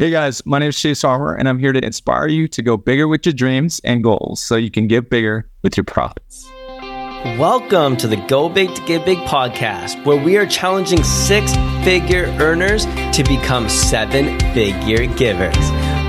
Hey guys, my name is Chase Harmer, and I'm here to inspire you to go bigger with your dreams and goals so you can get bigger with your profits. Welcome to the Go Big to Give Big podcast, where we are challenging six figure earners to become seven figure givers.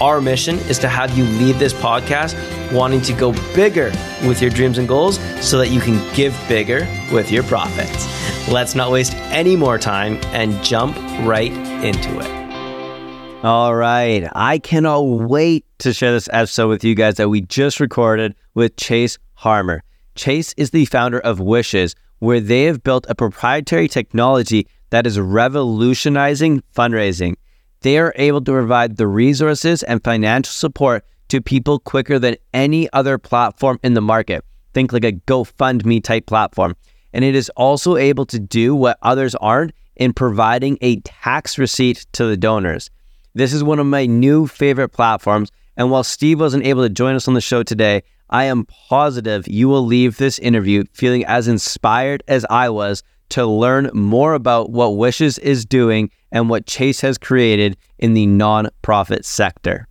Our mission is to have you leave this podcast wanting to go bigger with your dreams and goals so that you can give bigger with your profits. Let's not waste any more time and jump right into it. All right. I cannot wait to share this episode with you guys that we just recorded with Chase Harmer. Chase is the founder of Wishes, where they have built a proprietary technology that is revolutionizing fundraising. They are able to provide the resources and financial support to people quicker than any other platform in the market. Think like a GoFundMe type platform. And it is also able to do what others aren't in providing a tax receipt to the donors. This is one of my new favorite platforms. And while Steve wasn't able to join us on the show today, I am positive you will leave this interview feeling as inspired as I was to learn more about what Wishes is doing and what Chase has created in the nonprofit sector.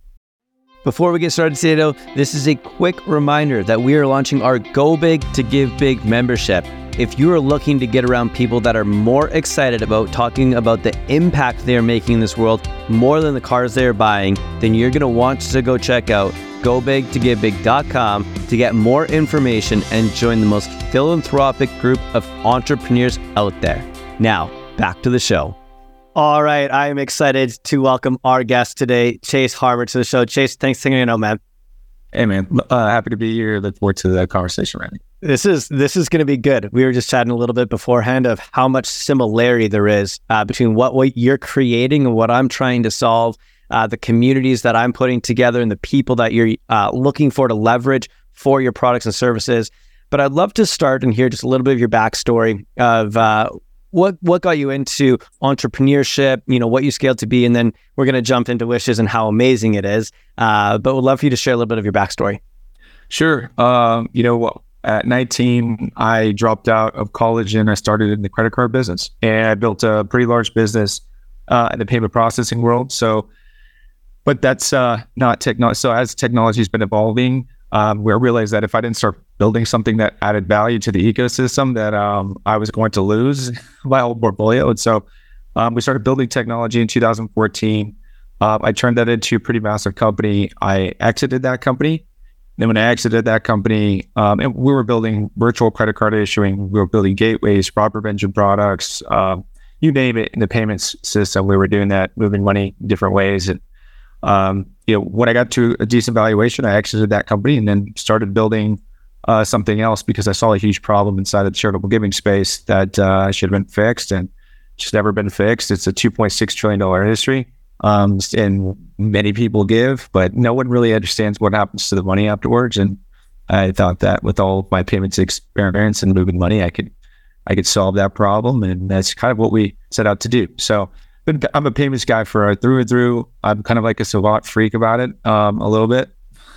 Before we get started today, though, this is a quick reminder that we are launching our Go Big to Give Big membership. If you are looking to get around people that are more excited about talking about the impact they are making in this world more than the cars they are buying, then you're going to want to go check out gobigtogivebig.com to get more information and join the most philanthropic group of entrepreneurs out there. Now, back to the show. All right, I am excited to welcome our guest today, Chase Harmer, to the show. Chase, thanks for hanging out, man. Hey man, uh, happy to be here. Look forward to the conversation, Randy. This is this is going to be good. We were just chatting a little bit beforehand of how much similarity there is uh, between what, what you're creating and what I'm trying to solve, uh, the communities that I'm putting together, and the people that you're uh, looking for to leverage for your products and services. But I'd love to start and hear just a little bit of your backstory of uh, what what got you into entrepreneurship you know what you scaled to be and then we're going to jump into wishes and how amazing it is uh, but would love for you to share a little bit of your backstory sure um, you know at 19 i dropped out of college and i started in the credit card business and i built a pretty large business uh, in the payment processing world so but that's uh, not technology so as technology has been evolving um, we realized that if I didn't start building something that added value to the ecosystem, that um, I was going to lose my whole portfolio. And so um, we started building technology in 2014. Uh, I turned that into a pretty massive company. I exited that company. Then when I exited that company, um, and we were building virtual credit card issuing, we were building gateways, fraud prevention products, uh, you name it in the payments system. We were doing that, moving money different ways. And um, you know, when I got to a decent valuation, I exited that company and then started building uh, something else because I saw a huge problem inside of the charitable giving space that uh, should have been fixed and just never been fixed. It's a $2.6 trillion industry. Um, and many people give, but no one really understands what happens to the money afterwards. And I thought that with all my payments experience and moving money, I could, I could solve that problem. And that's kind of what we set out to do. So I'm a payments guy for through and through. I'm kind of like a savant freak about it, um, a little bit.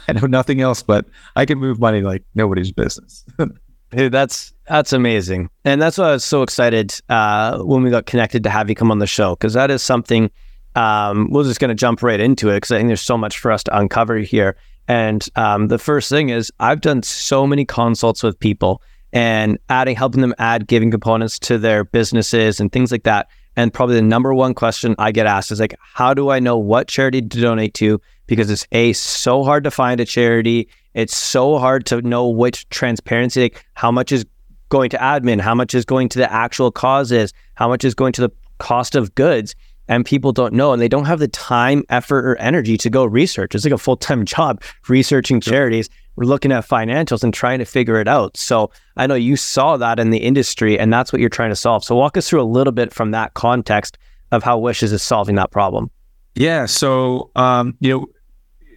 I know nothing else, but I can move money like nobody's business. Dude, that's that's amazing, and that's why I was so excited uh, when we got connected to have you come on the show because that is something. Um, we're just going to jump right into it because I think there's so much for us to uncover here. And um, the first thing is I've done so many consults with people and adding, helping them add giving components to their businesses and things like that. And probably the number one question I get asked is like, how do I know what charity to donate to? Because it's a so hard to find a charity. It's so hard to know which transparency, like how much is going to admin, how much is going to the actual causes, how much is going to the cost of goods. And people don't know, and they don't have the time, effort, or energy to go research. It's like a full time job researching charities we're looking at financials and trying to figure it out. So I know you saw that in the industry and that's what you're trying to solve. So walk us through a little bit from that context of how Wishes is solving that problem. Yeah. So, um, you know,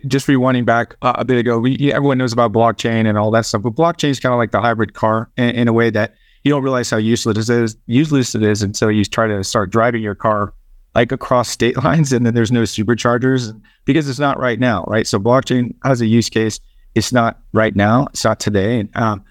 just rewinding back uh, a bit ago, we, everyone knows about blockchain and all that stuff, but blockchain is kind of like the hybrid car in, in, a way that you don't realize how useless it is, useless it is until you try to start driving your car like across state lines, and then there's no superchargers because it's not right now, right? So blockchain has a use case. It's not right now. It's not today. Um,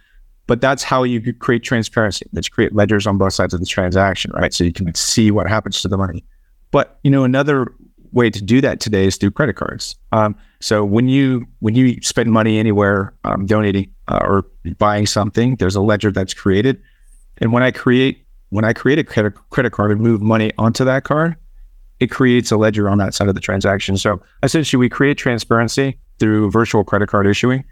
but that's how you create transparency. Let's create ledgers on both sides of the transaction, right? So you can see what happens to the money. But you know, another way to do that today is through credit cards. Um, so when you when you spend money anywhere, um, donating uh, or buying something, there's a ledger that's created. And when I create when I create a credit credit card and move money onto that card, it creates a ledger on that side of the transaction. So essentially, we create transparency through virtual credit card issuing.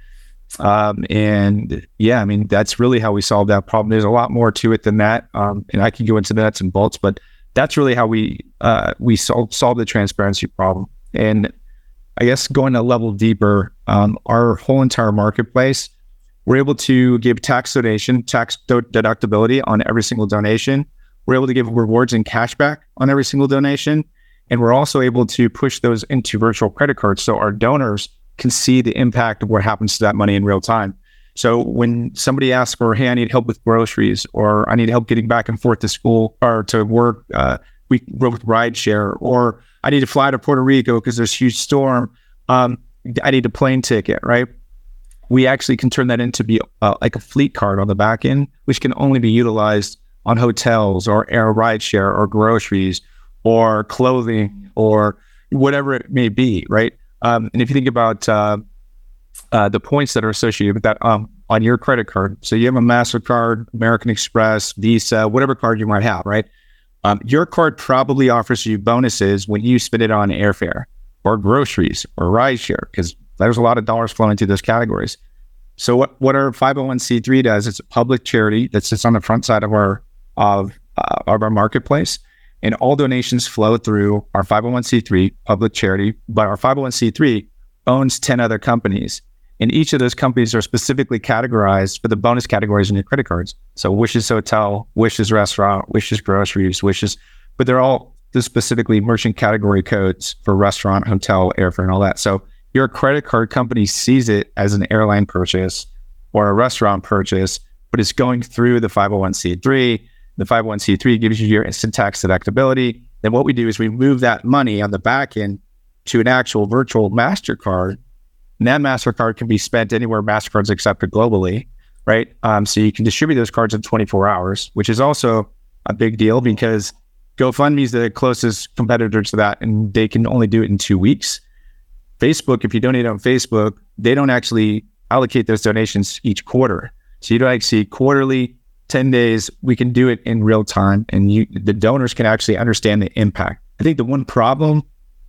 Um, and yeah, I mean, that's really how we solve that problem. There's a lot more to it than that. Um, and I can go into the nuts and bolts, but that's really how we, uh, we solve, solve the transparency problem. And I guess going a level deeper, um, our whole entire marketplace, we're able to give tax donation, tax deductibility on every single donation. We're able to give rewards and cashback on every single donation. And we're also able to push those into virtual credit cards. So our donors can see the impact of what happens to that money in real time. So when somebody asks for, hey, I need help with groceries or I need help getting back and forth to school or to work, uh, we work with rideshare, or I need to fly to Puerto Rico because there's a huge storm. Um, I need a plane ticket, right? We actually can turn that into be uh, like a fleet card on the back end, which can only be utilized on hotels or air rideshare or groceries or clothing or whatever it may be, right? Um, and if you think about uh, uh, the points that are associated with that um, on your credit card, so you have a Mastercard, American Express, Visa, whatever card you might have, right? Um, your card probably offers you bonuses when you spend it on airfare or groceries or rideshare because there's a lot of dollars flowing through those categories. So what what our 501c3 does? It's a public charity that sits on the front side of our of uh, of our marketplace and all donations flow through our 501c3 public charity, but our 501c3 owns 10 other companies. And each of those companies are specifically categorized for the bonus categories in your credit cards. So Wishes Hotel, Wishes Restaurant, Wishes Groceries, Wishes, but they're all the specifically merchant category codes for restaurant, hotel, airfare, and all that. So your credit card company sees it as an airline purchase or a restaurant purchase, but it's going through the 501c3 the 501c3 gives you your instant tax deductibility. Then what we do is we move that money on the back end to an actual virtual MasterCard. And that MasterCard can be spent anywhere MasterCard's accepted globally, right? Um, so you can distribute those cards in 24 hours, which is also a big deal because GoFundMe is the closest competitor to that, and they can only do it in two weeks. Facebook, if you donate on Facebook, they don't actually allocate those donations each quarter. So you don't actually see quarterly 10 days, we can do it in real time and you the donors can actually understand the impact. I think the one problem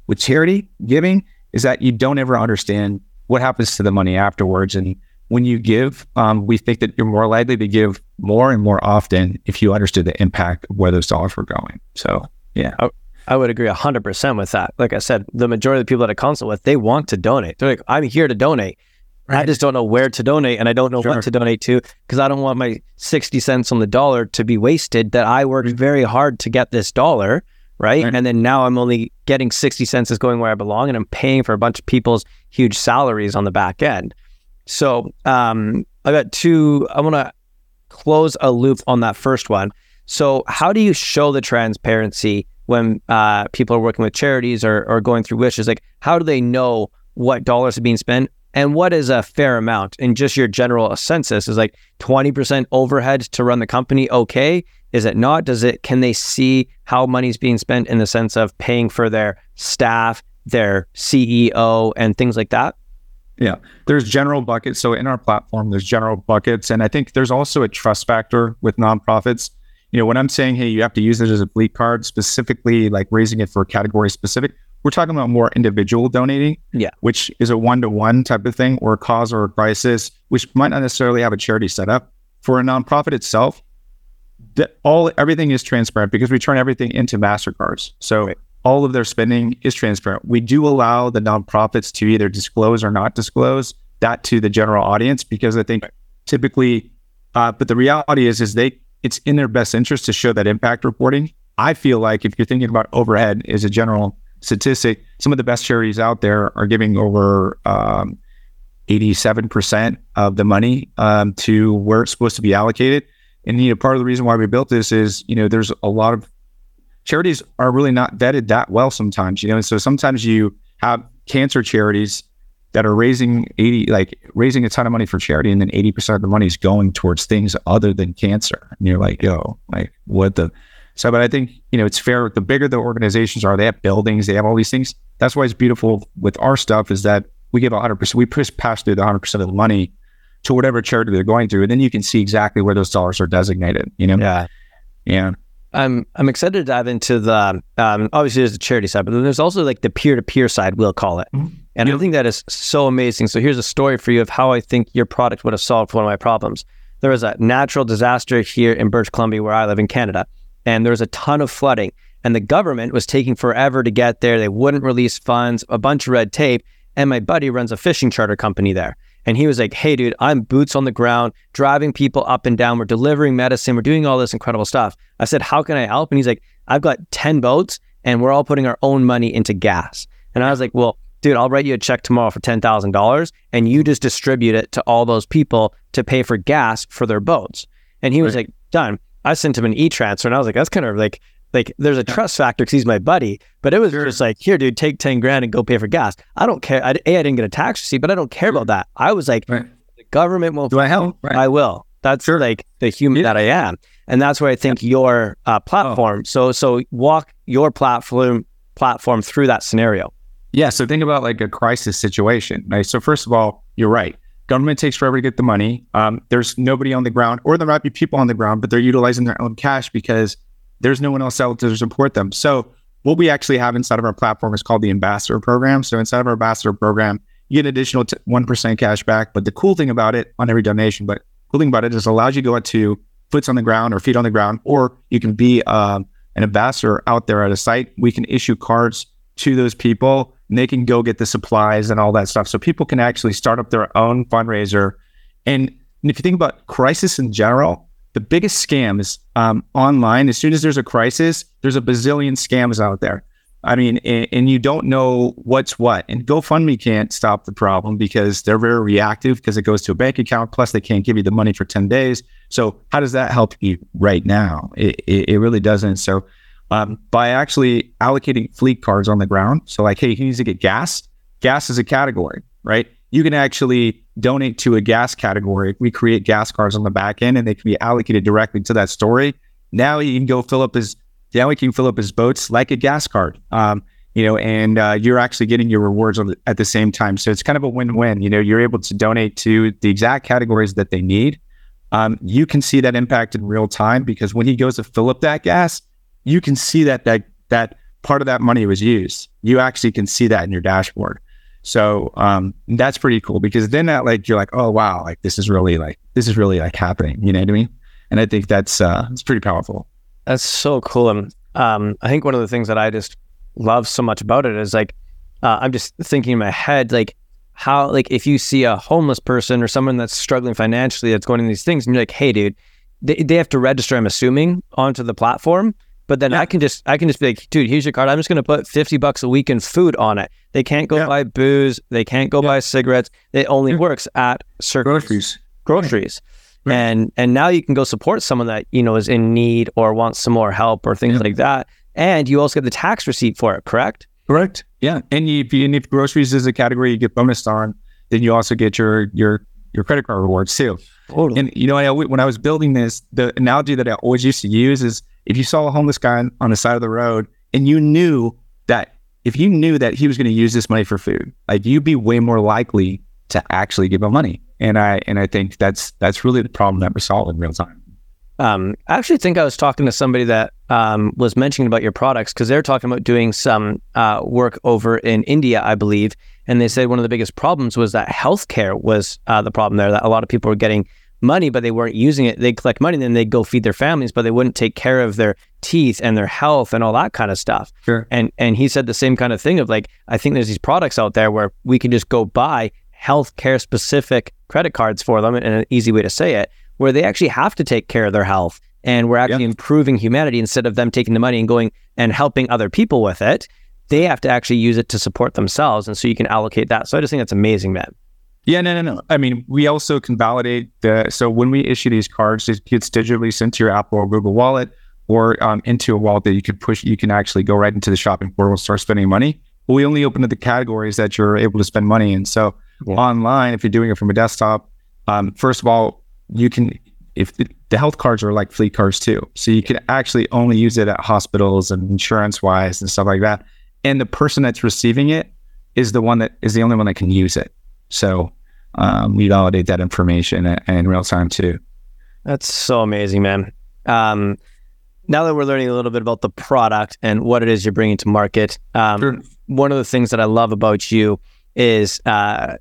with charity giving is that you don't ever understand what happens to the money afterwards. And when you give, um, we think that you're more likely to give more and more often if you understood the impact of where those dollars were going. So, yeah. I, I would agree 100% with that. Like I said, the majority of the people that I consult with, they want to donate. They're like, I'm here to donate. Right. I just don't know where to donate and I don't know sure. what to donate to because I don't want my 60 cents on the dollar to be wasted that I worked mm-hmm. very hard to get this dollar, right? right? And then now I'm only getting 60 cents is going where I belong and I'm paying for a bunch of people's huge salaries on the back end. So um, I got two, I want to close a loop on that first one. So how do you show the transparency when uh, people are working with charities or, or going through wishes? Like how do they know what dollars are being spent and what is a fair amount in just your general census is like 20% overhead to run the company okay? Is it not? Does it can they see how money's being spent in the sense of paying for their staff their ceo and things like that? Yeah. There's general buckets. So in our platform there's general buckets. And i think there's also a trust factor with nonprofits. You know when i'm saying hey you have to use it as a fleet card specifically like raising it for category specific we're talking about more individual donating, yeah, which is a one to one type of thing, or a cause or a crisis, which might not necessarily have a charity set up. For a nonprofit itself, that all everything is transparent because we turn everything into Mastercards. So right. all of their spending is transparent. We do allow the nonprofits to either disclose or not disclose that to the general audience because I think right. typically, uh, but the reality is, is they it's in their best interest to show that impact reporting. I feel like if you're thinking about overhead as a general statistic. Some of the best charities out there are giving over um, 87% of the money um, to where it's supposed to be allocated. And you know, part of the reason why we built this is, you know, there's a lot of charities are really not vetted that well sometimes, you know. And so sometimes you have cancer charities that are raising 80 like raising a ton of money for charity and then 80% of the money is going towards things other than cancer. And you're like, yo, like what the so but I think, you know, it's fair. The bigger the organizations are, they have buildings, they have all these things. That's why it's beautiful with our stuff is that we give 100%, we push pass through the 100% of the money to whatever charity they're going through. And then you can see exactly where those dollars are designated, you know? Yeah. Yeah. I'm I'm excited to dive into the um, obviously there's the charity side, but then there's also like the peer to peer side, we'll call it. Mm-hmm. And yep. I think that is so amazing. So here's a story for you of how I think your product would have solved one of my problems. There was a natural disaster here in British Columbia, where I live in Canada, and there was a ton of flooding. And the government was taking forever to get there. They wouldn't release funds, a bunch of red tape. And my buddy runs a fishing charter company there. And he was like, hey, dude, I'm boots on the ground, driving people up and down. We're delivering medicine. We're doing all this incredible stuff. I said, how can I help? And he's like, I've got 10 boats and we're all putting our own money into gas. And I was like, well, dude, I'll write you a check tomorrow for $10,000 and you just distribute it to all those people to pay for gas for their boats. And he was right. like, done. I sent him an e transfer and I was like, that's kind of like, like there's a trust factor because he's my buddy, but it was sure. just like, here, dude, take 10 grand and go pay for gas. I don't care. I, a, I didn't get a tax receipt, but I don't care about that. I was like, right. the government will. Do I help? Right. I will. That's sure. like the human yeah. that I am. And that's where I think yeah. your uh, platform. Oh. So, so walk your platform platform through that scenario. Yeah. So think about like a crisis situation. Right. So first of all, you're right. Government takes forever to get the money. Um, there's nobody on the ground, or there might be people on the ground, but they're utilizing their own cash because there's no one else out there to support them. So what we actually have inside of our platform is called the ambassador program. So inside of our ambassador program, you get an additional one percent cash back. But the cool thing about it on every donation, but cool thing about it is it allows you to go out to foots on the ground or feet on the ground, or you can be um, an ambassador out there at a site. We can issue cards to those people and they can go get the supplies and all that stuff. So people can actually start up their own fundraiser. And, if you think about crisis in general, the biggest scams um, online. As soon as there's a crisis, there's a bazillion scams out there. I mean, and, and, you don't know what's what. And GoFundMe can't stop the problem because they're very reactive because it goes to a bank account. Plus, they can't give you the money for 10 days. So, how does that help you right now? It, it, it really doesn't. So, um, by actually allocating fleet cards on the ground, so like, hey, he needs to get gas. Gas is a category, right? You can actually donate to a gas category. We create gas cards on the back end and they can be allocated directly to that story. Now he can go fill up his now he can fill up his boats like a gas card. Um, you know, and uh, you're actually getting your rewards the, at the same time. So it's kind of a win-win. You know, you're able to donate to the exact categories that they need. Um, you can see that impact in real time because when he goes to fill up that gas, you can see that that that part of that money was used. You actually can see that in your dashboard. So um, that's pretty cool because then that like you're like, oh wow, like this is really like this is really like happening. You know what I mean? And I think that's uh, it's pretty powerful. That's so cool. And um, I think one of the things that I just love so much about it is like uh, I'm just thinking in my head like how like if you see a homeless person or someone that's struggling financially that's going in these things and you're like, hey, dude, they, they have to register. I'm assuming onto the platform. But then yeah. I can just I can just be like, dude, here's your card. I'm just gonna put fifty bucks a week in food on it. They can't go yeah. buy booze. They can't go yeah. buy cigarettes. It only works at certain groceries. Groceries. Right. And and now you can go support someone that you know is in need or wants some more help or things like that. And you also get the tax receipt for it, correct? Correct. Yeah. And, you, and if groceries is a category you get bonus on, then you also get your your your credit card rewards too. Totally. And you know, I, when I was building this, the analogy that I always used to use is if you saw a homeless guy on, on the side of the road and you knew that if you knew that he was going to use this money for food, like you'd be way more likely to actually give him money. And I and I think that's that's really the problem that we're solving in real time. Um, I actually think I was talking to somebody that um, was mentioning about your products because they're talking about doing some uh, work over in India, I believe, and they said one of the biggest problems was that healthcare was uh, the problem there. That a lot of people were getting money, but they weren't using it. They'd collect money, and then they'd go feed their families, but they wouldn't take care of their teeth and their health and all that kind of stuff. Sure. And and he said the same kind of thing of like, I think there's these products out there where we can just go buy healthcare specific credit cards for them, and an easy way to say it, where they actually have to take care of their health, and we're actually yep. improving humanity instead of them taking the money and going and helping other people with it. they have to actually use it to support themselves. And so you can allocate that. So I just think that's amazing, man. Yeah, no, no, no. I mean, we also can validate the. So when we issue these cards, it gets digitally sent to your Apple or Google Wallet or um, into a wallet that you could push. You can actually go right into the shopping portal and start spending money. But we only open to the categories that you're able to spend money in. So yeah. online, if you're doing it from a desktop, um, first of all, you can. If the, the, health cards are like fleet cards too, so you can actually only use it at hospitals and insurance wise and stuff like that. And the person that's receiving it is the one that is the only one that can use it. So um, we validate that information in real time too. That's so amazing, man. Um, now that we're learning a little bit about the product and what it is you're bringing to market, um, sure. one of the things that I love about you is uh,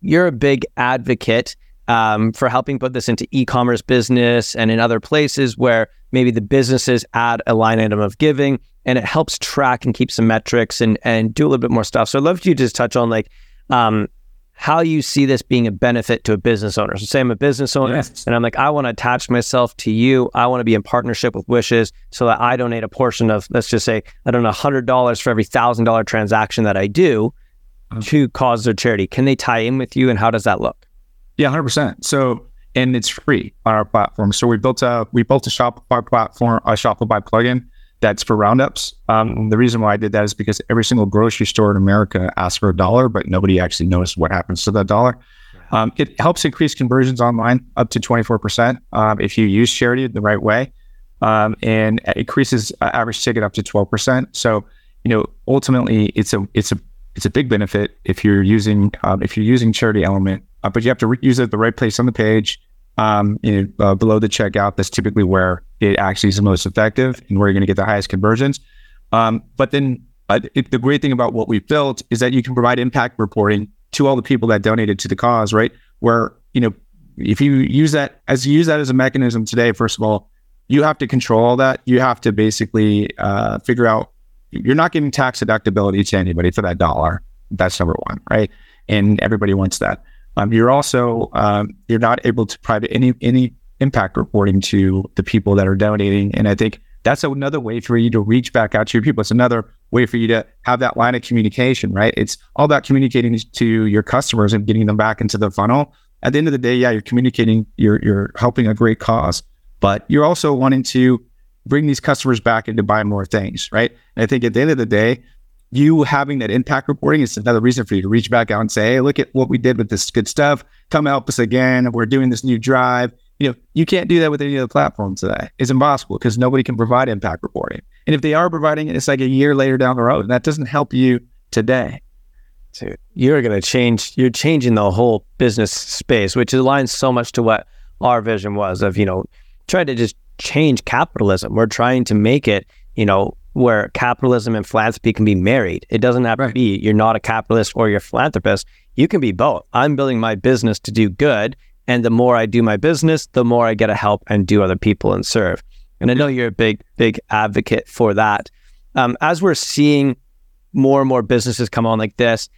you're a big advocate um, for helping put this into e-commerce business and in other places where maybe the businesses add a line item of giving and it helps track and keep some metrics and and do a little bit more stuff. So I'd love you to just touch on like um, how you see this being a benefit to a business owner. So say I'm a business owner yes. and I'm like, I want to attach myself to you. I want to be in partnership with Wishes so that I donate a portion of, let's just say, I don't know, $100 for every $1,000 transaction that I do uh-huh. to cause their charity. Can they tie in with you and how does that look? Yeah, 100%. So, and it's free on our platform. So we built a, we built a Shopify platform, a Shopify plugin that's for roundups. Um, the reason why I did that is because every single grocery store in America asks for a dollar, but nobody actually knows what happens to that dollar. Um, it helps increase conversions online up to 24% um, if you use charity the right way. Um, and it increases uh, average ticket up to 12%. So, you know, ultimately it's a, it's a, it's a big benefit if you're using, um, if you're using charity element, uh, but you have to use it at the right place on the page um, you know, uh, below the checkout. That's typically where it actually is the most effective and where you're going to get the highest conversions. Um, but then uh, it, the great thing about what we've built is that you can provide impact reporting to all the people that donated to the cause, right? Where, you know, if you use that as you use that as a mechanism today, first of all, you have to control all that. You have to basically uh, figure out you're not giving tax deductibility to anybody for that dollar. That's number one, right? And everybody wants that. Um, you're also um, you're not able to provide any any impact reporting to the people that are donating, and I think that's another way for you to reach back out to your people. It's another way for you to have that line of communication, right? It's all about communicating to your customers and getting them back into the funnel. At the end of the day, yeah, you're communicating, you're you're helping a great cause, but you're also wanting to bring these customers back and to buy more things, right? And I think at the end of the day, you having that impact reporting is another reason for you to reach back out and say, hey, look at what we did with this good stuff. Come help us again. We're doing this new drive. You know, you can't do that with any other platform today. It's impossible because nobody can provide impact reporting. And if they are providing it, it's like a year later down the road. And that doesn't help you today. Dude, you're going to change, you're changing the whole business space, which aligns so much to what our vision was of, you know, trying to just change capitalism. We're trying to make it, you know, where capitalism and philanthropy can be married. It doesn't have right. to be you're not a capitalist or you're a philanthropist. You can be both. I'm building my business to do good. And the more I do my business, the more I get to help and do other people and serve. And I know you're a big, big advocate for that. Um, as we're seeing more and more businesses come on like this,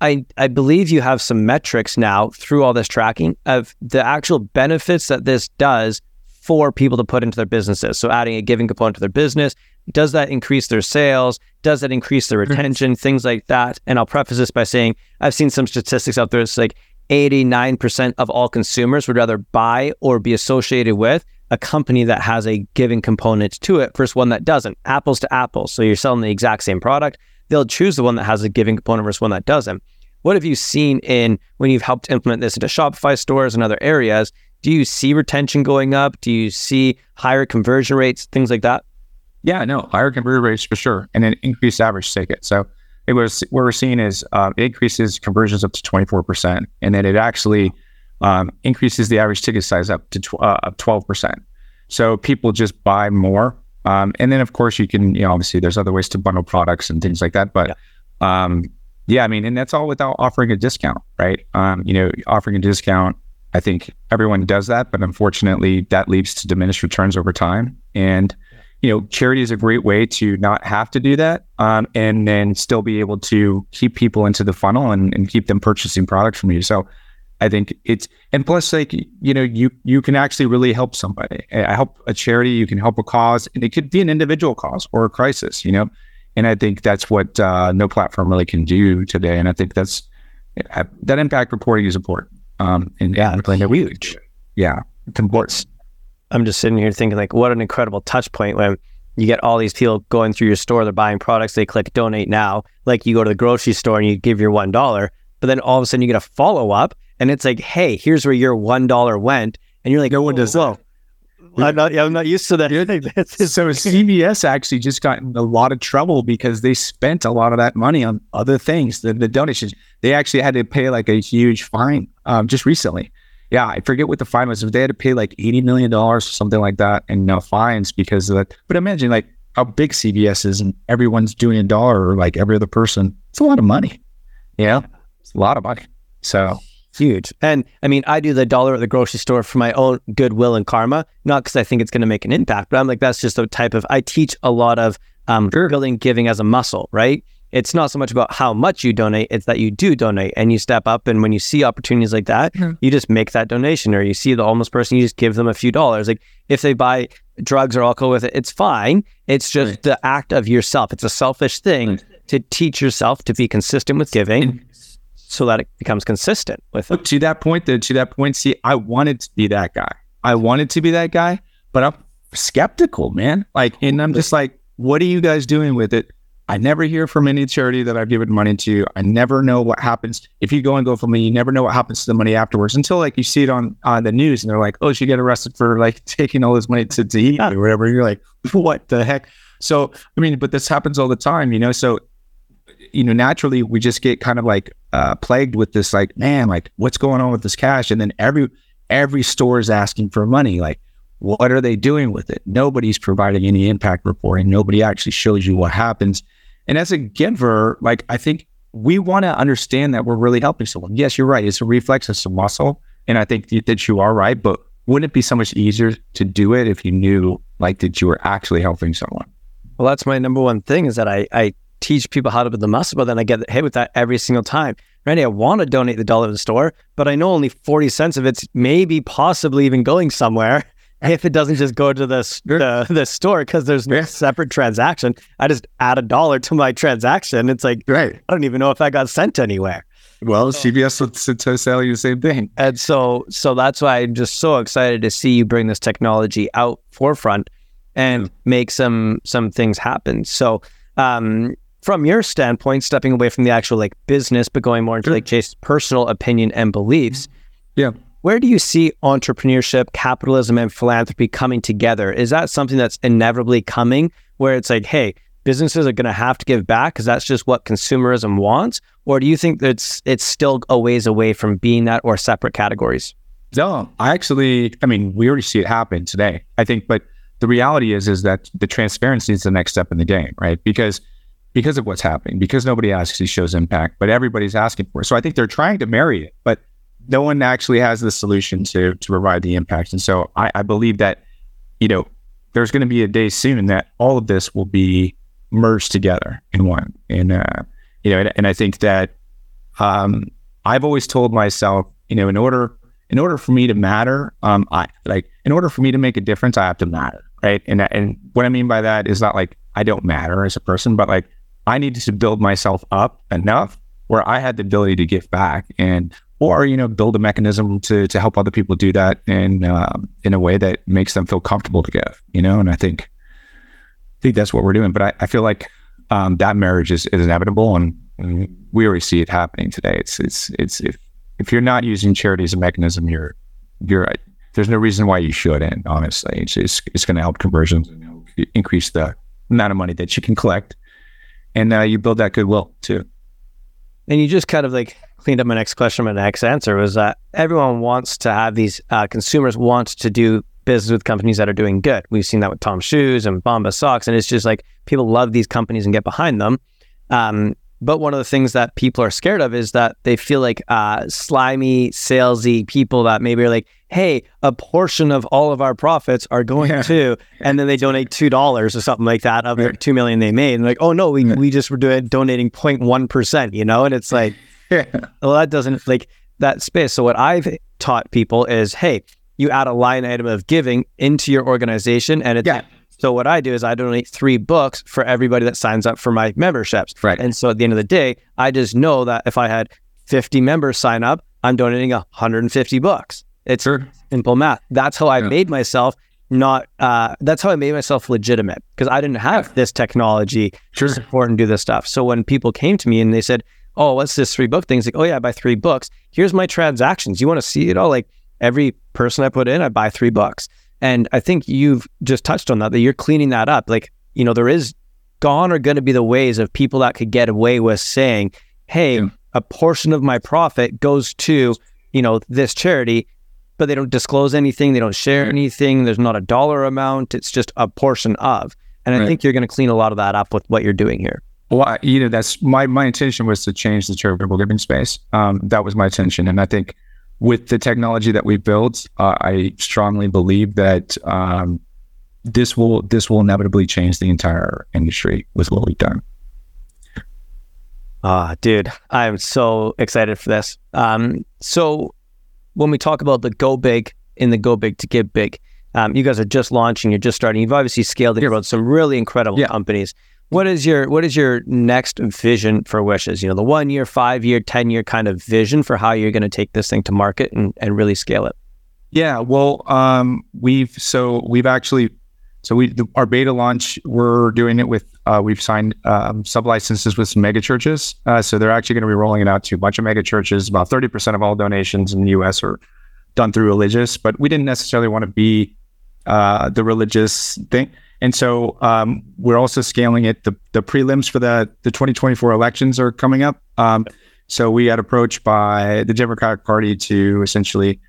I, I believe you have some metrics now through all this tracking of the actual benefits that this does for people to put into their businesses. So adding a giving component to their business, does that increase their sales? Does that increase their mm-hmm. retention? Things like that. And I'll preface this by saying I've seen some statistics out there. It's like 89% of all consumers would rather buy or be associated with a company that has a giving component to it versus one that doesn't. Apples to apples. So you're selling the exact same product. They'll choose the one that has a giving component versus one that doesn't. What have you seen in when you've helped implement this into Shopify stores and other areas? Do you see retention going up? Do you see higher conversion rates, things like that? Yeah, no, higher conversion rates for sure, and an increased average ticket. So it was what we're seeing is uh, it increases conversions up to 24%, and then it actually um, increases the average ticket size up to tw- uh, 12%. So people just buy more. Um, and then, of course, you can, you know, obviously there's other ways to bundle products and things like that. But yeah, um, yeah I mean, and that's all without offering a discount, right? Um, you know, offering a discount, I think everyone does that, but unfortunately, that leads to diminished returns over time. And you know, charity is a great way to not have to do that um, and then still be able to keep people into the funnel and, and keep them purchasing products from you. So I think it's, and plus, like, you know, you, you can actually really help somebody. I help a charity, you can help a cause, and it could be an individual cause or a crisis, you know. And I think that's what uh, no platform really can do today. And I think that's that impact reporting is important. Um, and yeah, it's huge. Yeah, it's important. I'm just sitting here thinking like, what an incredible touch point when you get all these people going through your store, they're buying products, they click donate now. Like you go to the grocery store and you give your one dollar, but then all of a sudden you get a follow up and it's like, hey, here's where your one dollar went, and you're like, no one does that. I'm not, I'm not used to that. so CVS actually just got in a lot of trouble because they spent a lot of that money on other things. The, the donations, they actually had to pay like a huge fine um, just recently. Yeah, I forget what the fine was. If they had to pay like eighty million dollars or something like that in uh, fines because of that. But imagine like how big CVS is and everyone's doing a dollar or like every other person. It's a lot of money. Yeah, it's a lot of money. So huge. And I mean, I do the dollar at the grocery store for my own goodwill and karma, not because I think it's going to make an impact, but I'm like, that's just a type of, I teach a lot of um, sure. building giving as a muscle, right? It's not so much about how much you donate, it's that you do donate and you step up. And when you see opportunities like that, mm-hmm. you just make that donation or you see the homeless person, you just give them a few dollars. Like if they buy drugs or alcohol with it, it's fine. It's just right. the act of yourself. It's a selfish thing right. to teach yourself to be consistent with giving so that it becomes consistent with it. To that point, though, to that point, see, I wanted to be that guy. I wanted to be that guy, but I'm skeptical, man. Like, and I'm just like, what are you guys doing with it? I never hear from any charity that I've given money to. I never know what happens. If you go and go for me, you never know what happens to the money afterwards until like you see it on on the news and they're like, oh, she get arrested for like taking all this money to, eat or whatever. You're like, what the heck? So, I mean, but this happens all the time, you know? So you know, naturally we just get kind of like uh, plagued with this, like, man, like what's going on with this cash? And then every every store is asking for money. Like, what are they doing with it? Nobody's providing any impact reporting. Nobody actually shows you what happens. And as a giver, like I think we want to understand that we're really helping someone. Yes, you're right. It's a reflex, it's a muscle. And I think that you are right. But wouldn't it be so much easier to do it if you knew like that you were actually helping someone? Well, that's my number one thing is that I, I teach people how to build the muscle, but then I get hit with that every single time. Randy, I want to donate the dollar to the store, but I know only 40 cents of it's maybe possibly even going somewhere if it doesn't just go to the, the, the store because there's no separate transaction. I just add a dollar to my transaction. It's like, right. I don't even know if that got sent anywhere. Well, CVS would tell you the same thing. And so, so that's why I'm just so excited to see you bring this technology out forefront and make some some things happen. So, um, from your standpoint, stepping away from the actual like business, but going more into sure. like Chase's personal opinion and beliefs. Yeah. Where do you see entrepreneurship, capitalism, and philanthropy coming together? Is that something that's inevitably coming where it's like, hey, businesses are going to have to give back because that's just what consumerism wants? Or do you think that it's, it's still a ways away from being that or separate categories? No, I actually, I mean, we already see it happen today. I think, but the reality is, is that the transparency is the next step in the game, right? Because because of what's happening, because nobody actually shows impact, but everybody's asking for it. So I think they're trying to marry it, but no one actually has the solution to to provide the impact. And so I, I believe that, you know, there's going to be a day soon that all of this will be merged together in one. And uh, you know, and, and I think that um, I've always told myself, you know, in order in order for me to matter, um, I like in order for me to make a difference, I have to matter, right? And and what I mean by that is not like I don't matter as a person, but like I needed to build myself up enough where I had the ability to give back and or you know build a mechanism to to help other people do that in um, in a way that makes them feel comfortable to give you know? And I think I think that's what we're doing. But I, I feel like um, that marriage is, is inevitable and, we already see it happening today. It's it's it's if if you're not using charity as a mechanism you're you're there's no reason why you shouldn't honestly. It's it's, it's going to help conversions and increase the amount of money that you can collect. And uh, you build that goodwill too. And you just kind of like cleaned up my next question. My next answer was that everyone wants to have these uh, consumers want to do business with companies that are doing good. We've seen that with Tom Shoes and Bombas Socks, and it's just like people love these companies and get behind them. Um, but one of the things that people are scared of is that they feel like uh, slimy, salesy people that maybe are like, hey, a portion of all of our profits are going yeah. to, and then they donate two dollars or something like that of their two million they made. And like, oh no, we, we just were doing donating 0.1 percent, you know? And it's like, well, that doesn't like that space. So what I've taught people is, hey, you add a line item of giving into your organization, and it's yeah So what I do is I donate three books for everybody that signs up for my memberships. Right. And so at the end of the day, I just know that if I had 50 members sign up, I'm donating 150 books. It's Sure. simple math. That's how I Yeah. made myself not. Uh, that's how I made myself legitimate because I didn't have this technology Sure. to support and do this stuff. So when people came to me and they said, "Oh, what's this three book thing?" It's like, "Oh yeah, I buy three books. Here's my transactions. You want to see it all? Like every person I put in, I buy three books." And I think you've just touched on that. That you're cleaning that up. Like you know, there is gone are going to be the ways of people that could get away with saying, "Hey, Yeah. a portion of my profit goes to you know this charity." But they don't disclose anything. They don't share anything. There's not a dollar amount. It's just a portion of. And I Right. think you're going to clean a lot of that up with what you're doing here. Well, I- you know, that's my my intention was to change the charitable giving space. Um, that was my intention, and I think with the technology that we built, uh, I strongly believe that um, this will this will inevitably change the entire industry with what we've done. Ah, dude, I'm so excited for this. Um, so when we talk about the go big in the go big to give big, um, you guys are just launching, you're just starting. You've obviously scaled and grown some really incredible Yeah. companies. What is your what is your next vision for Wishes? You know, the one year, five year, ten year kind of vision for how you're going to take this thing to market and, and really scale it. Yeah, well, um, we've so we've actually so we the, our beta launch we're doing it with uh, we've signed um, sub licenses with some mega churches. Uh, so they're actually going to be rolling it out to a bunch of mega churches. About thirty percent of all donations in the U.S. are done through religious, but we didn't necessarily want to be uh, the religious thing. And so um, we're also scaling it. The, the prelims for the, the 2024 elections are coming up. Um, so we got approached by the Democratic Party to essentially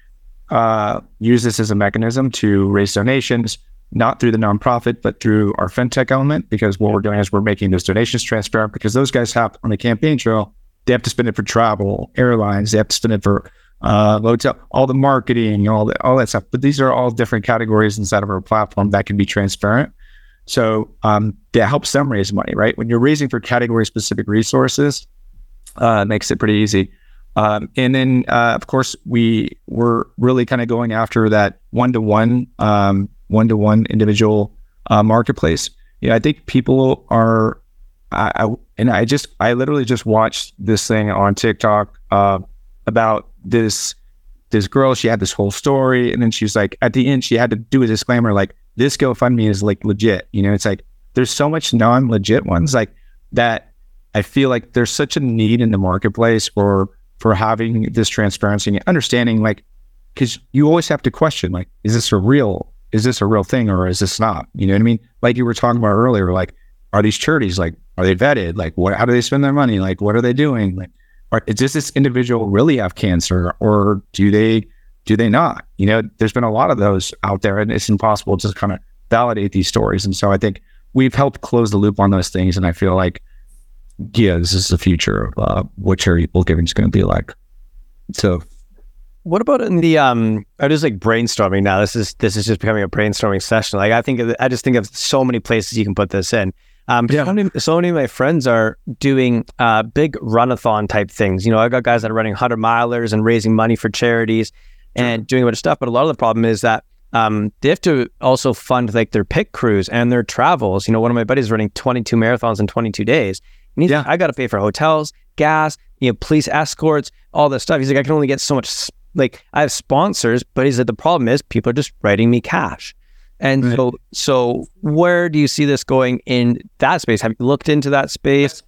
uh, use this as a mechanism to raise donations, not through the nonprofit, but through our fintech element. Because what we're doing is we're making those donations transparent. Because those guys have on the campaign trail, they have to spend it for travel, airlines, they have to spend it for uh, hotel, all the marketing, all that, all that stuff. But these are all different categories inside of our platform that can be transparent. So um, that helps them raise money, right? When you're raising for category specific resources, uh, makes it pretty easy. Um, and then, uh, of course, we were really kind of going after that one to one, one to one individual uh, marketplace. You know, I think people are, I, I and I just, I literally just watched this thing on TikTok uh, about this this girl. She had this whole story, and then she's like, at the end, she had to do a disclaimer like, "This GoFundMe is like legit." You know, it's like there's so much non legit ones like that. I feel like there's such a need in the marketplace for for having this transparency and understanding, like, because you always have to question, like, is this a real, is this a real thing or is this not? You know what I mean? Like you were talking about earlier, like, are these charities like, are they vetted? Like, what? How do they spend their money? Like, what are they doing? Like, are, does this individual really have cancer or do they do they not? You know, there's been a lot of those out there, and it's impossible to kind of validate these stories. And so I think we've helped close the loop on those things, and I feel like yeah, this is the future of uh, what charitable giving is going to be like. So, What about in the um? I just like brainstorming now. This is this is just becoming a brainstorming session. Like I think of, I just think of so many places you can put this in. Um, Yeah. so, many, so many of my friends are doing uh big runathon type things. You know, I got guys that are running hundred milers and raising money for charities and doing a bunch of stuff. But a lot of the problem is that um, they have to also fund like their pit crews and their travels. You know, one of my buddies is running 22 marathons in 22 days. And he's Yeah. like, I got to pay for hotels, gas, you know, police escorts, all this stuff. He's like, I can only get so much. Like, I have sponsors, but he's like, the problem is people are just writing me cash. And Right. so, so where do you see this going in that space? Have you looked into that space?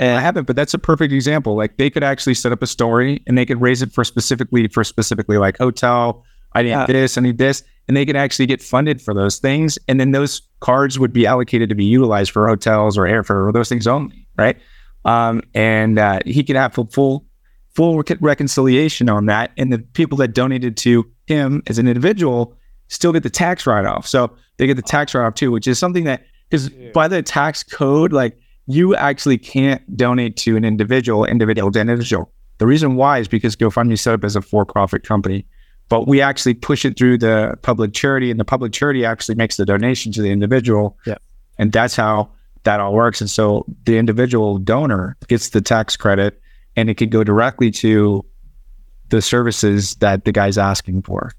I haven't, but that's a perfect example. Like they could actually set up a story and they could raise it for specifically for specifically like hotel. I need Yeah. this, I need this, and they could actually get funded for those things, and then those cards would be allocated to be utilized for hotels or airfare or those things only, right? Um, and uh, he could have full full full rec- reconciliation on that, and the people that donated to him as an individual still get the tax write off. So they get the tax write off too, which is something that because by the tax code, like you actually can't donate to an individual, individual to individual. The reason why is because GoFundMe set up as a for-profit company, but we actually push it through the public charity, and the public charity actually makes the donation to the individual. Yeah. and that's how that all works. And so the individual donor gets the tax credit, and it could go directly to the services that the guy's asking for.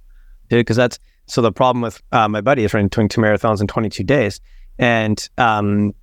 dude, because that's So the problem with uh, my buddy is running 22 marathons in 22 days. And um,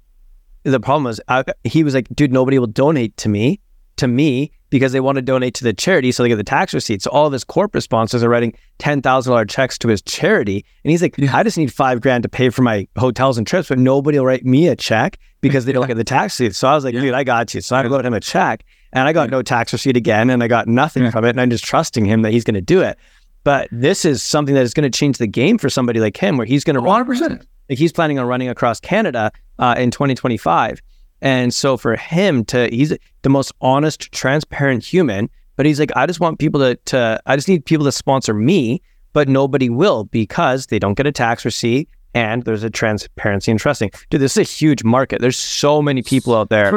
the problem was, I, he was like, dude, nobody will donate to me, to me, because they want to donate to the charity. So they get the tax receipt. So all of his corporate sponsors are writing $10,000 checks to his charity. And he's like, yeah. I just need five grand to pay for my hotels and trips, but nobody will write me a check because they don't get the tax receipt. So I was like, yeah. dude, I got you. So I wrote him a check and I got no tax receipt again and I got nothing yeah. from it. And I'm just trusting him that he's going to do it. But this is something that is going to change the game for somebody like him, where he's going to 100%. Like he's planning on running across Canada uh, in 2025. And so for him to, he's the most honest, transparent human. But he's like, I just want people to, to, I just need people to sponsor me, but nobody will because they don't get a tax receipt and there's a transparency and trusting. Dude, this is a huge market. There's so many people out there.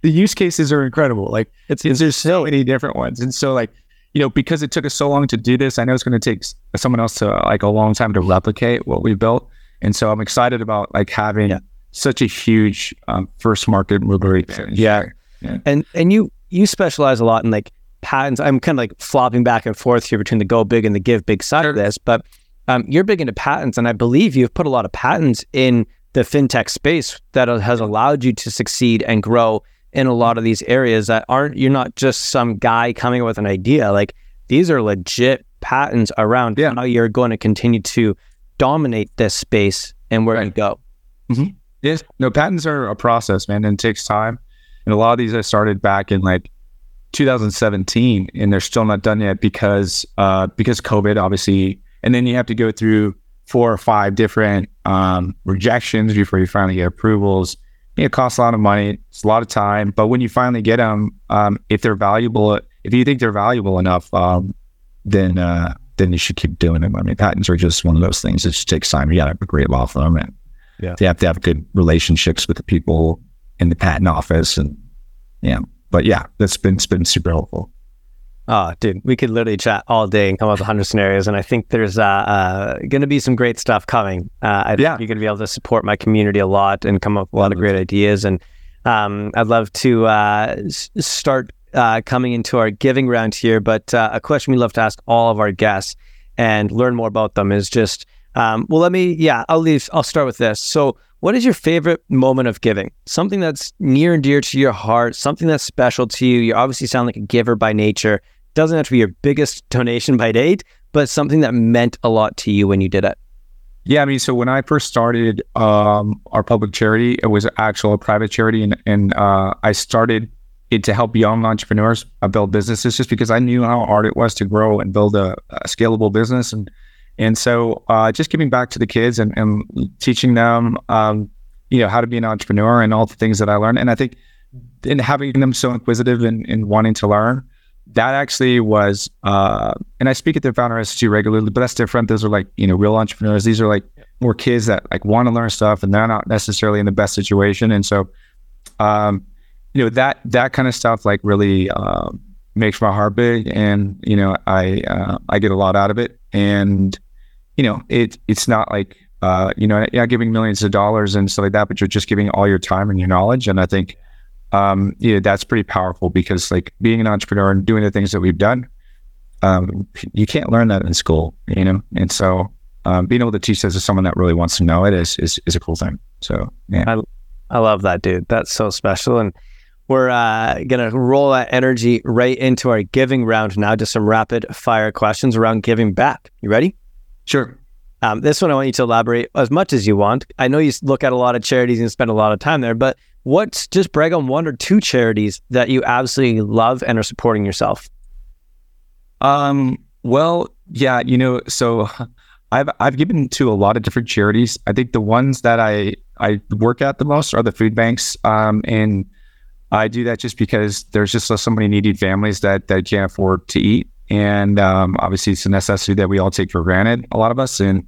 The use cases are incredible. Like it's, it's there's so many different ones. And so like, you know, because it took us so long to do this, I know it's going to take someone else to like a long time to replicate what we built. And so I'm excited about like having yeah. such a huge um, first market mover. Yeah. yeah. And and you you specialize a lot in like patents. I'm kind of like flopping back and forth here between the go big and the give big side of this, but um, you're big into patents, and I believe you've put a lot of patents in the fintech space that has allowed you to succeed and grow in a lot of these areas that aren't. You're not just some guy coming up with an idea. Like these are legit patents around yeah. how you're going to continue to dominate this space and where right. you go. Mm-hmm. Yes. No, patents are a process, man, and it takes time. And a lot of these I started back in like 2017, and they're still not done yet because uh, because COVID, obviously, and then you have to go through four or five different um, rejections before you finally get approvals. It costs a lot of money. It's a lot of time. But when you finally get them, um, if they're valuable, if you think they're valuable enough, um, then uh, then you should keep doing them. I mean, patents are just one of those things. It just takes time. You got to have a great law firm, and yeah. you have to have good relationships with the people in the patent office, and yeah. But yeah, that's been it's been super helpful. Oh, dude, we could literally chat all day and come up with 100 scenarios. And I think there's uh, uh, going to be some great stuff coming. Uh, I think yeah. you're going to be able to support my community a lot and come up with a lot of great ideas. And um, I'd love to uh, start uh, coming into our giving round here, but uh, a question we love to ask all of our guests and learn more about them is just, um, well, let me, yeah, I'll leave, I'll start with this. So, what is your favorite moment of giving? Something that's near and dear to your heart, something that's special to you. You obviously sound like a giver by nature. Doesn't have to be your biggest donation by date, but something that meant a lot to you when you did it. Yeah, I mean, so when I first started um, our public charity, it was actual a private charity, and, and uh, I started it to help young entrepreneurs uh, build businesses just because I knew how hard it was to grow and build a, a scalable business. And and so uh, just giving back to the kids and, and teaching them, um, you know, how to be an entrepreneur and all the things that I learned. And I think in having them so inquisitive and, and wanting to learn, that actually was, uh, and I speak at the Founder Institute regularly, but that's different. Those are like, you know, real entrepreneurs. These are like more kids that like want to learn stuff and they're not necessarily in the best situation. And so, um, you know that that kind of stuff like really uh, makes my heart big, and you know I uh, I get a lot out of it, and you know it it's not like uh, you know yeah giving millions of dollars and stuff like that, but you're just giving all your time and your knowledge, and I think um, yeah that's pretty powerful because like being an entrepreneur and doing the things that we've done, um, you can't learn that in school, you know, and so um, being able to teach this to someone that really wants to know it is is, is a cool thing. So yeah, I, I love that, dude. That's so special. And we're uh, going to roll that energy right into our giving round now, just some rapid fire questions around giving back. You ready? Sure. Um, this one I want you to elaborate as much as you want. I know you look at a lot of charities and spend a lot of time there, but what's just brag on one or two charities that you absolutely love and are supporting yourself? Um, well, yeah, you know, so I've I've given to a lot of different charities. I think the ones that I I work at the most are the food banks. Um, and I do that just because there's just so many needy families that that can't afford to eat, and um, obviously it's a necessity that we all take for granted. A lot of us, and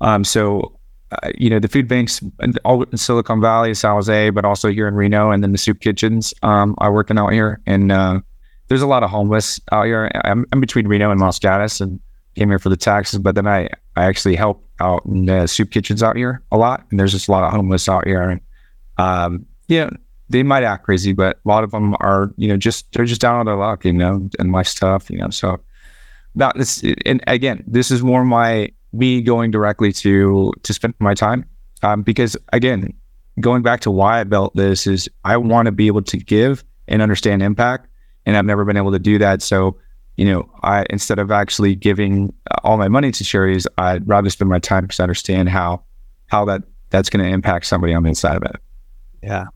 um, so uh, you know the food banks all in Silicon Valley, San Jose, but also here in Reno, and then the soup kitchens um, are working out here, and uh, there's a lot of homeless out here. I'm, I'm, between Reno and Los Gatos, and came here for the taxes, but then I I actually help out in the soup kitchens out here a lot, and there's just a lot of homeless out here, and um, yeah they might act crazy, but a lot of them are, you know, just they're just down on their luck, you know, and my stuff, you know. So that this, and again, this is more my me going directly to to spend my time. Um, because again, going back to why I built this is I want to be able to give and understand impact, and I've never been able to do that. So, you know, I instead of actually giving all my money to charities, I'd rather spend my time to understand how how that that's going to impact somebody on the inside of it. Yeah,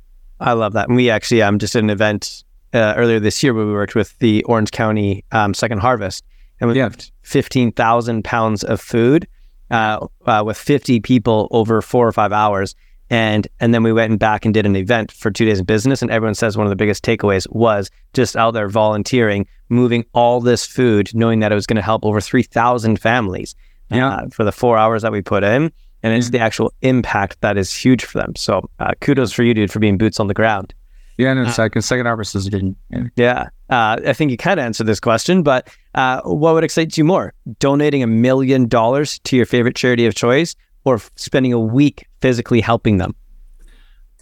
I love that. And we actually um just did an event uh, earlier this year where we worked with the Orange County um, Second Harvest, and we yeah. fifteen thousand pounds of food uh, uh, with fifty people over four or five hours. And and then we went back and did an event for two days of business. And everyone says one of the biggest takeaways was just out there volunteering, moving all this food, knowing that it was going to help over three thousand families. Yeah. Uh, for the four hours that we put in, and it's the actual impact that is huge for them. So uh, kudos for you, dude, for being boots on the ground. Yeah, no, uh, second second harvest is good. Yeah, yeah. Uh, I think you kind of answered this question, but uh, what would excite you more? Donating a million dollars to your favorite charity of choice, or spending a week physically helping them?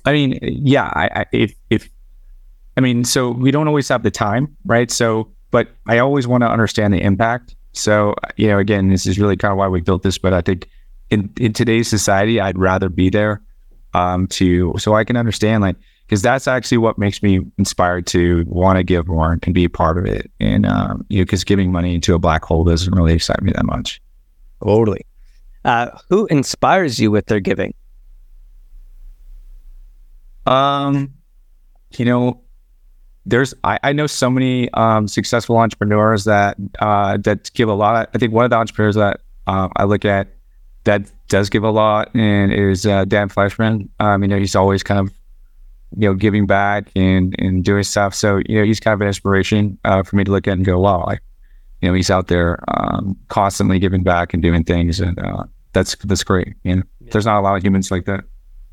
I mean, yeah, I, I, if, if, I mean, so we don't always have the time, right? So, but I always want to understand the impact. So, you know, again, this is really kind of why we built this, but I think in, in today's society, I'd rather be there um, to, so I can understand like, because that's actually what makes me inspired to want to give more and be a part of it. And, um, you know, because giving money into a black hole doesn't really excite me that much. Totally. Uh, who inspires you with their giving? Um, you know, there's I, I know so many um, successful entrepreneurs that uh, that give a lot. I think one of the entrepreneurs that uh, I look at that does give a lot and is uh, Dan Fleischman. Um, you know, he's always kind of you know giving back and and doing stuff. So you know, he's kind of an inspiration uh, for me to look at and go, wow, like you know, he's out there um, constantly giving back and doing things, and uh, that's that's great. You know, yeah. there's not a lot of humans like that.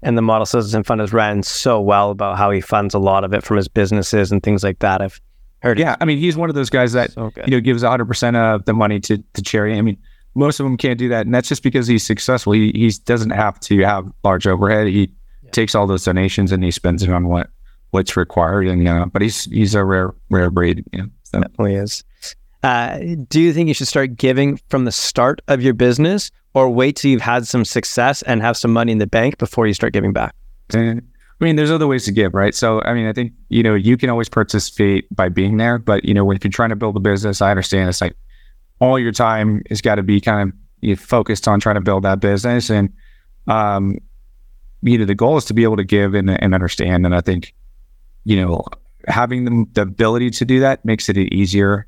And the Model Citizen Fund has ran so well about how he funds a lot of it from his businesses and things like that. I've heard. Yeah, I mean, he's one of those guys that so you know gives 100 percent of the money to to charity. I mean, most of them can't do that, and that's just because he's successful. He he doesn't have to have large overhead. He yeah. takes all those donations and he spends it on what what's required. And uh, but he's he's a rare rare breed. Know, so. Definitely is. Uh, do you think you should start giving from the start of your business or wait till you've had some success and have some money in the bank before you start giving back? I mean, there's other ways to give, right? So, I mean, I think, you know, you can always participate by being there, but, you know, if you're trying to build a business, I understand it's like all your time has got to be kind of you focused on trying to build that business. And, um, you know, the goal is to be able to give and, and understand. And I think, you know, having the, the ability to do that makes it easier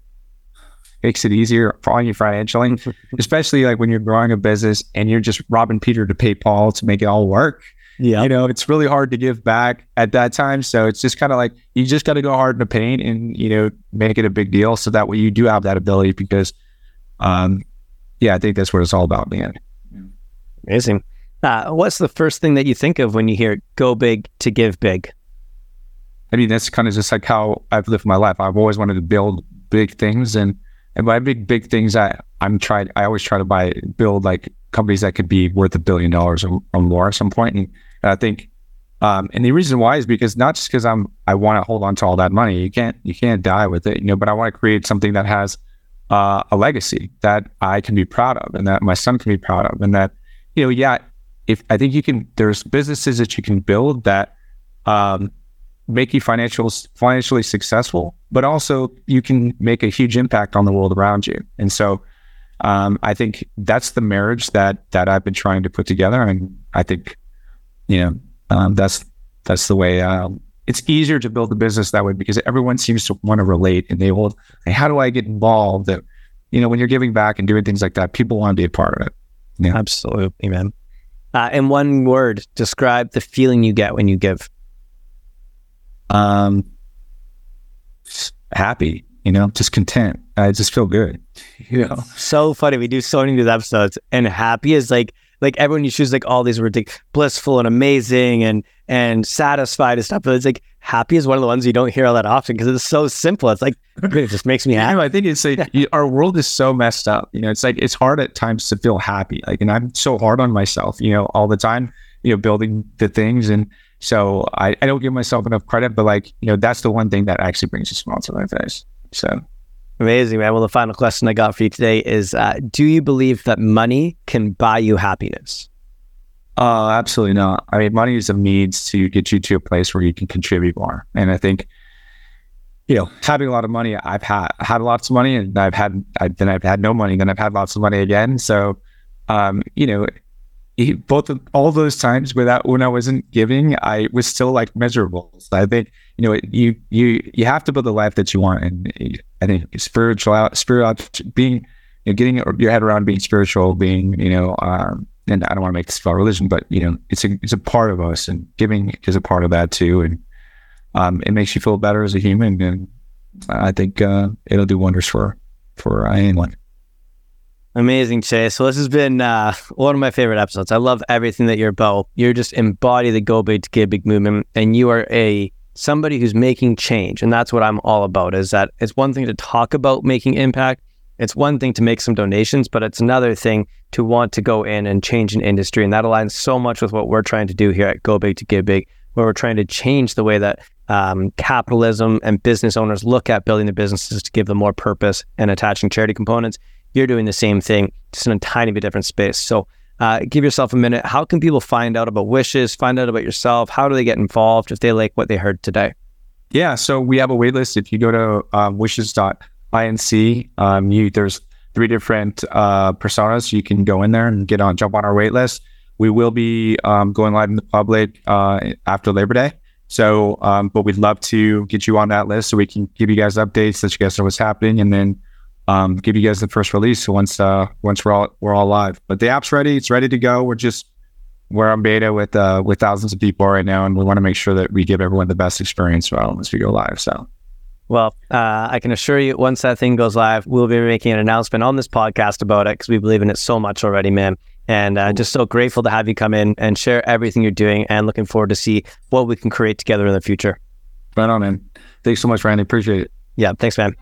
makes it easier for you financially, especially like when you're growing a business and you're just robbing Peter to pay Paul to make it all work. Yeah. You know, it's really hard to give back at that time. So it's just kind of like you just got to go hard in the paint and, you know, make it a big deal. So that way you do have that ability because, um, yeah, I think that's what it's all about, man. Amazing. Uh, what's the first thing that you think of when you hear go big to give big? I mean, that's kind of just like how I've lived my life. I've always wanted to build big things and and by big big things, I I'm trying. I always try to buy build like companies that could be worth a billion dollars or, or more at some point. And I think, um, and the reason why is because not just because I'm I want to hold on to all that money. You can't you can't die with it, you know. But I want to create something that has uh, a legacy that I can be proud of, and that my son can be proud of, and that you know, yeah. If I think you can, there's businesses that you can build that um, make you financial, financially successful, but also you can make a huge impact on the world around you. And so um, I think that's the marriage that that I've been trying to put together, and I think you know um, that's that's the way. Um, it's easier to build a business that way because everyone seems to want to relate, and they will. Hey, how do I get involved? That you know, when you're giving back and doing things like that, people want to be a part of it. Yeah. Absolutely, man. Uh, in one word, describe the feeling you get when you give. Um, happy, you know, just content. I just feel good, you know. So funny. We do so many of these episodes, and happy is like like everyone you choose like all these ridiculous, blissful and amazing and and satisfied and stuff. But it's like happy is one of the ones you don't hear all that often because it's so simple. It's like it just makes me happy. You know, I think it's like our world is so messed up. You know, it's like it's hard at times to feel happy. Like, and I'm so hard on myself. You know, all the time. You know, building the things and so I, I don't give myself enough credit, but like, you know, that's the one thing that actually brings a smile to my face. So Amazing, man. Well, the final question I got for you today is uh, Do you believe that money can buy you happiness? Uh, absolutely not. I mean, money is a means to get you to a place where you can contribute more. And I think, you know, having a lot of money, I've had had lots of money, and I've had I, then I've had no money, then I've had lots of money again. So, um, you know, both of, all those times without when I wasn't giving, I was still like miserable. So I think you know you you you have to build the life that you want, and I think spiritual spiritual being you know, getting your head around being spiritual, being you know, um, and I don't want to make this about religion, but you know, it's a it's a part of us, and giving is a part of that too, and um, it makes you feel better as a human, and I think uh, it'll do wonders for for anyone. Amazing, Chase. So this has been uh, one of my favorite episodes. I love everything that you're about. You're just embody the Go Big to Give Big movement, and you are a somebody who's making change, and that's what I'm all about. Is that it's one thing to talk about making impact. It's one thing to make some donations, but it's another thing to want to go in and change an industry, and that aligns so much with what we're trying to do here at Go Big to Give Big, where we're trying to change the way that um, capitalism and business owners look at building their businesses to give them more purpose and attaching charity components you're doing the same thing, just in a tiny bit different space. So uh, give yourself a minute. How can people find out about Wishes, find out about yourself? How do they get involved if they like what they heard today? Yeah, so we have a waitlist. If you go to um, wishes.inc, um, you, there's three different uh, personas. You can go in there and get on, jump on our waitlist. We will be um, going live in the public uh, after Labor Day. So, um, but we'd love to get you on that list so we can give you guys updates, let you guys know what's happening, and then um, give you guys the first release once uh, once we're all we're all live. But the app's ready; it's ready to go. We're just we're on beta with uh, with thousands of people right now, and we want to make sure that we give everyone the best experience well once we go live. So. Well, uh, I can assure you, once that thing goes live, we'll be making an announcement on this podcast about it because we believe in it so much already, man. And uh, just so grateful to have you come in and share everything you're doing, and looking forward to see what we can create together in the future. Right on, man. Thanks so much, Randy. Appreciate it. Yeah, thanks, man.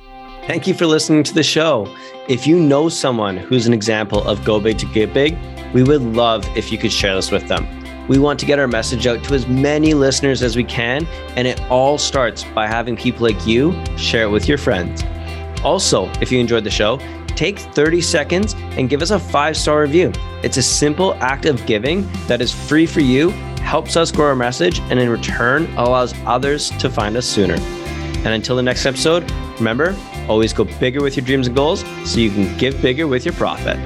Thank you for listening to the show. If you know someone who's an example of go big to get big, we would love if you could share this with them. We want to get our message out to as many listeners as we can, and it all starts by having people like you share it with your friends. Also, if you enjoyed the show, take 30 seconds and give us a five star review. It's a simple act of giving that is free for you, helps us grow our message, and in return allows others to find us sooner. And until the next episode, remember, always go bigger with your dreams and goals so you can give bigger with your profit.